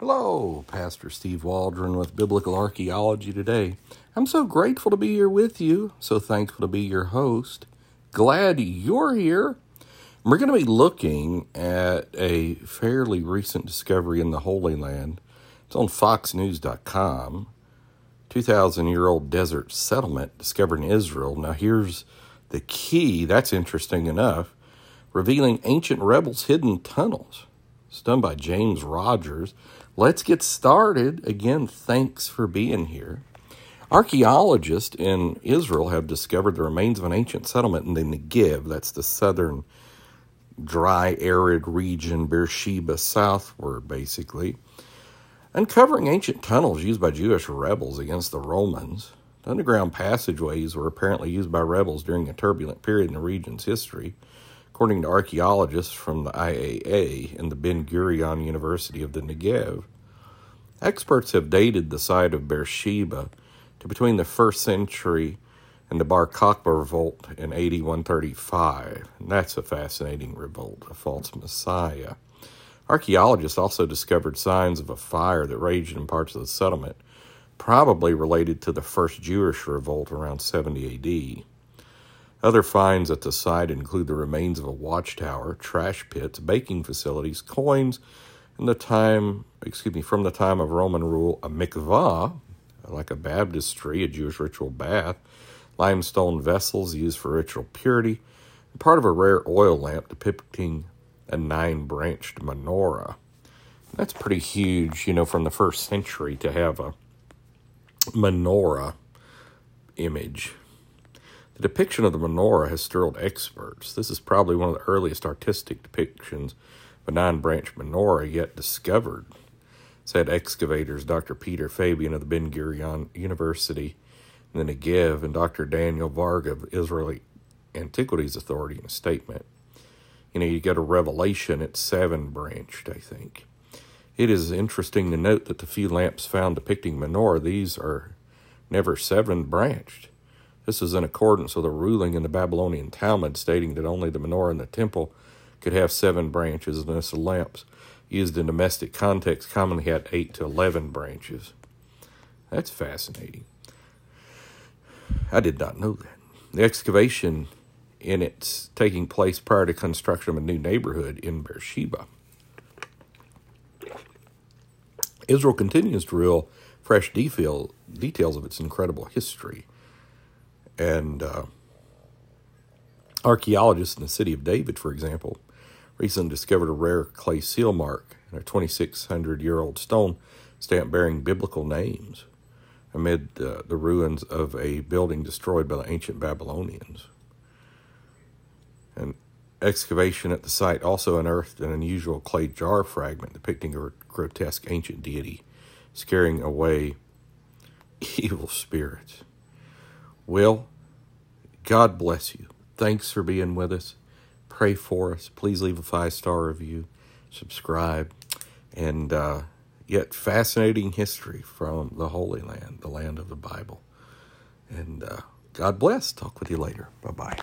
Hello, Pastor Steve Waldron with Biblical Archaeology today. I'm so grateful to be here with you, so thankful to be your host. Glad you're here. We're going to be looking at a fairly recent discovery in the Holy Land. It's on foxnews.com. 2,000 year old desert settlement discovered in Israel. Now, here's the key that's interesting enough revealing ancient rebels' hidden tunnels. It's done by James Rogers. Let's get started. Again, thanks for being here. Archaeologists in Israel have discovered the remains of an ancient settlement in the Negev, that's the southern dry, arid region, Beersheba southward, basically, uncovering ancient tunnels used by Jewish rebels against the Romans. The underground passageways were apparently used by rebels during a turbulent period in the region's history according to archaeologists from the IAA and the Ben Gurion University of the Negev. Experts have dated the site of Beersheba to between the first century and the Bar Kokhba revolt in AD 135. And that's a fascinating revolt, a false messiah. Archaeologists also discovered signs of a fire that raged in parts of the settlement, probably related to the first Jewish revolt around 70 AD. Other finds at the site include the remains of a watchtower, trash pits, baking facilities, coins, and the time, excuse me, from the time of Roman rule, a mikvah, like a baptistry, a Jewish ritual bath, limestone vessels used for ritual purity, and part of a rare oil lamp depicting a nine branched menorah. That's pretty huge, you know, from the first century to have a menorah image. The depiction of the menorah has thrilled experts. This is probably one of the earliest artistic depictions of a nine branch menorah yet discovered, said excavators Dr. Peter Fabian of the Ben Gurion University in the Negev and Dr. Daniel Varga of Israeli Antiquities Authority in a statement. You know, you get a revelation, it's seven branched, I think. It is interesting to note that the few lamps found depicting menorah, these are never seven branched. This is in accordance with a ruling in the Babylonian Talmud stating that only the menorah in the temple could have seven branches, and the lamps used in domestic context commonly had eight to eleven branches. That's fascinating. I did not know that. The excavation in it's taking place prior to construction of a new neighborhood in Beersheba. Israel continues to reveal fresh detail, details of its incredible history and uh, archaeologists in the city of David, for example, recently discovered a rare clay seal mark in a 2,600 year old stone stamp bearing biblical names amid uh, the ruins of a building destroyed by the ancient Babylonians. An excavation at the site also unearthed an unusual clay jar fragment depicting a grotesque ancient deity scaring away evil spirits. Well, God bless you. Thanks for being with us. Pray for us. Please leave a five star review, subscribe, and uh, yet fascinating history from the Holy Land, the land of the Bible. And uh, God bless. Talk with you later. Bye bye.